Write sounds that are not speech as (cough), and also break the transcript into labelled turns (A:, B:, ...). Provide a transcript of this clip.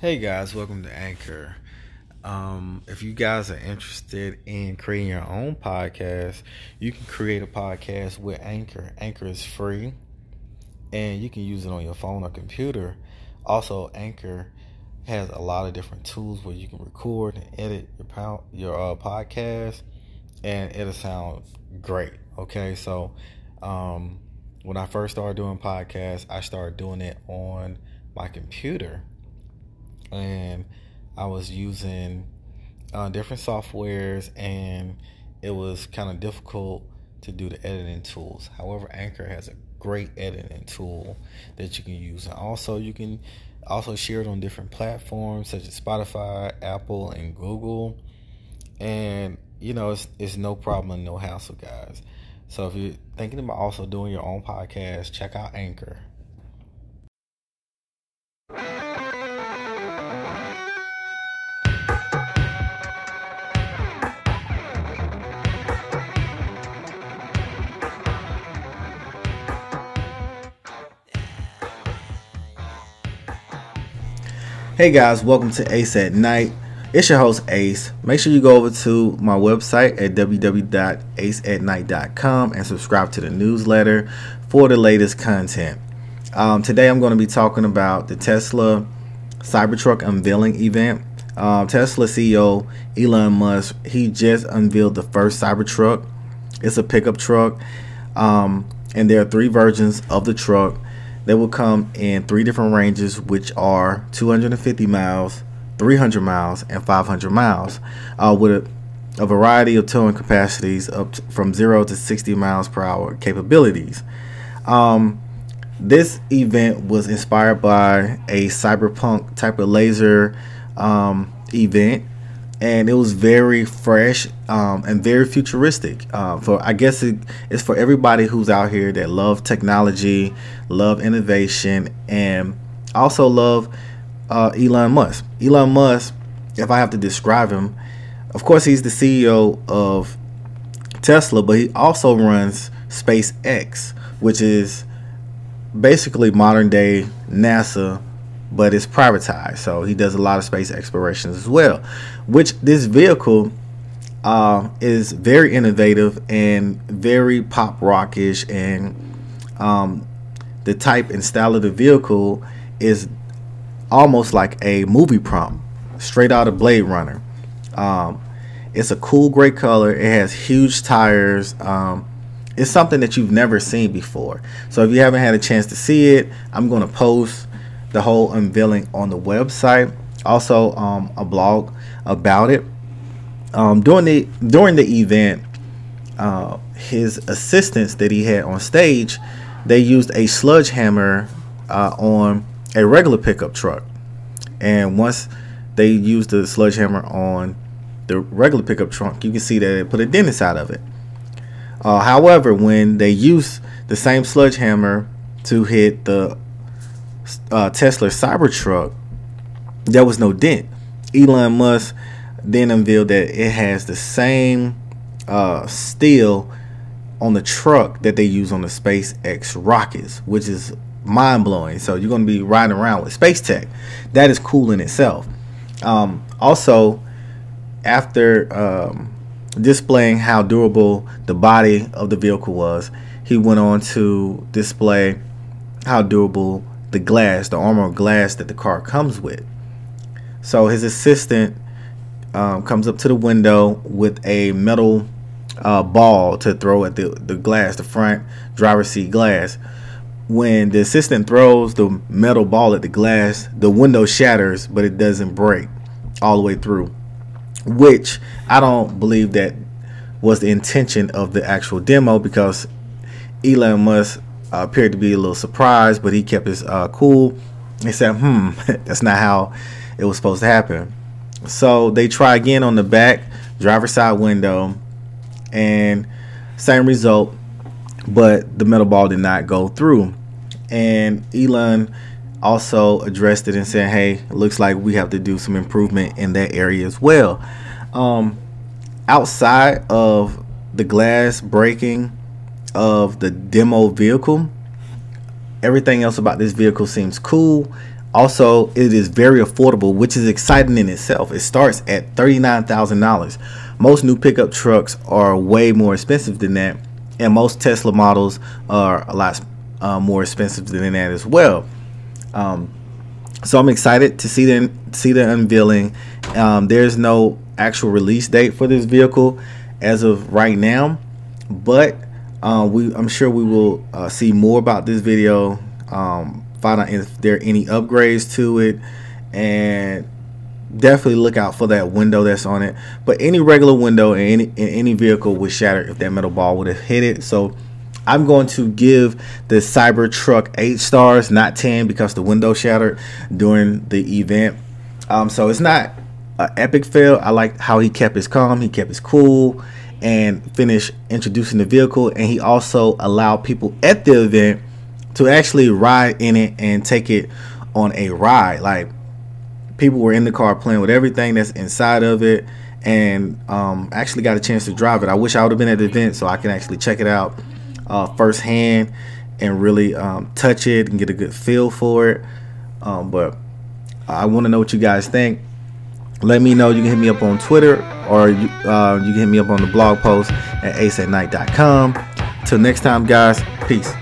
A: Hey guys, welcome to Anchor. Um, if you guys are interested in creating your own podcast, you can create a podcast with Anchor. Anchor is free and you can use it on your phone or computer. Also, Anchor has a lot of different tools where you can record and edit your your uh, podcast, and it'll sound great. Okay, so um, when I first started doing podcasts, I started doing it on my computer and I was using uh, different softwares, and it was kind of difficult to do the editing tools. However, Anchor has a great editing tool that you can use, and also you can also share it on different platforms such as Spotify, Apple, and Google. And you know, it's it's no problem no hassle, guys. So if you're thinking about also doing your own podcast, check out Anchor. Hey guys, welcome to Ace at Night. It's your host Ace. Make sure you go over to my website at www.aceatnight.com and subscribe to the newsletter for the latest content. Um, today I'm going to be talking about the Tesla Cybertruck unveiling event. Um, Tesla CEO Elon Musk he just unveiled the first Cybertruck. It's a pickup truck, um, and there are three versions of the truck. They will come in three different ranges, which are 250 miles, 300 miles, and 500 miles, uh, with a, a, variety of towing capacities up to, from 0 to 60 miles per hour capabilities. Um, this event was inspired by a cyberpunk type of laser um, event and it was very fresh um, and very futuristic. Uh, for I guess it, it's for everybody who's out here that love technology, love innovation, and also love uh, Elon Musk. Elon Musk, if I have to describe him, of course he's the CEO of Tesla, but he also runs SpaceX, which is basically modern day NASA but it's privatized. So he does a lot of space explorations as well. Which this vehicle uh, is very innovative and very pop rockish, and um, the type and style of the vehicle is almost like a movie prompt, straight out of Blade Runner. Um, it's a cool gray color. It has huge tires. Um, it's something that you've never seen before. So if you haven't had a chance to see it, I'm going to post the whole unveiling on the website. Also, um, a blog about it. Um, during the during the event, uh, his assistants that he had on stage, they used a sludge hammer uh, on a regular pickup truck, and once they used the sludge hammer on the regular pickup truck, you can see that it put a dent inside of it. Uh, however, when they used the same sludge hammer to hit the uh, Tesla Cybertruck, there was no dent. Elon Musk then unveiled that it has the same uh, steel on the truck that they use on the SpaceX rockets, which is mind blowing. So you're going to be riding around with space tech. That is cool in itself. Um, also, after um, displaying how durable the body of the vehicle was, he went on to display how durable the glass, the armor glass that the car comes with. So his assistant um, comes up to the window with a metal uh, ball to throw at the, the glass, the front driver's seat glass. When the assistant throws the metal ball at the glass, the window shatters, but it doesn't break all the way through. Which I don't believe that was the intention of the actual demo because Elon Musk uh, appeared to be a little surprised, but he kept his uh, cool. He said, "Hmm, (laughs) that's not how it was supposed to happen." So they try again on the back driver side window, and same result, but the metal ball did not go through. And Elon also addressed it and said, "Hey, looks like we have to do some improvement in that area as well." Um, outside of the glass breaking of the demo vehicle. Everything else about this vehicle seems cool. Also, it is very affordable, which is exciting in itself. It starts at $39,000. Most new pickup trucks are way more expensive than that, and most Tesla models are a lot uh, more expensive than that as well. Um, so I'm excited to see the see the unveiling. Um, there's no actual release date for this vehicle as of right now, but uh, we I'm sure we will uh, see more about this video. Um, find out if there are any upgrades to it, and definitely look out for that window that's on it. But any regular window in any in any vehicle would shatter if that metal ball would have hit it. So I'm going to give the Cybertruck 8 stars, not 10, because the window shattered during the event. Um, so it's not an epic fail. I like how he kept his calm, he kept his cool, and finish introducing the vehicle. And he also allowed people at the event to actually ride in it and take it on a ride. Like people were in the car playing with everything that's inside of it and um, actually got a chance to drive it. I wish I would have been at the event so I can actually check it out uh, firsthand and really um, touch it and get a good feel for it. Um, but I want to know what you guys think. Let me know. You can hit me up on Twitter or you, uh, you can hit me up on the blog post at aceatnight.com. Till next time, guys. Peace.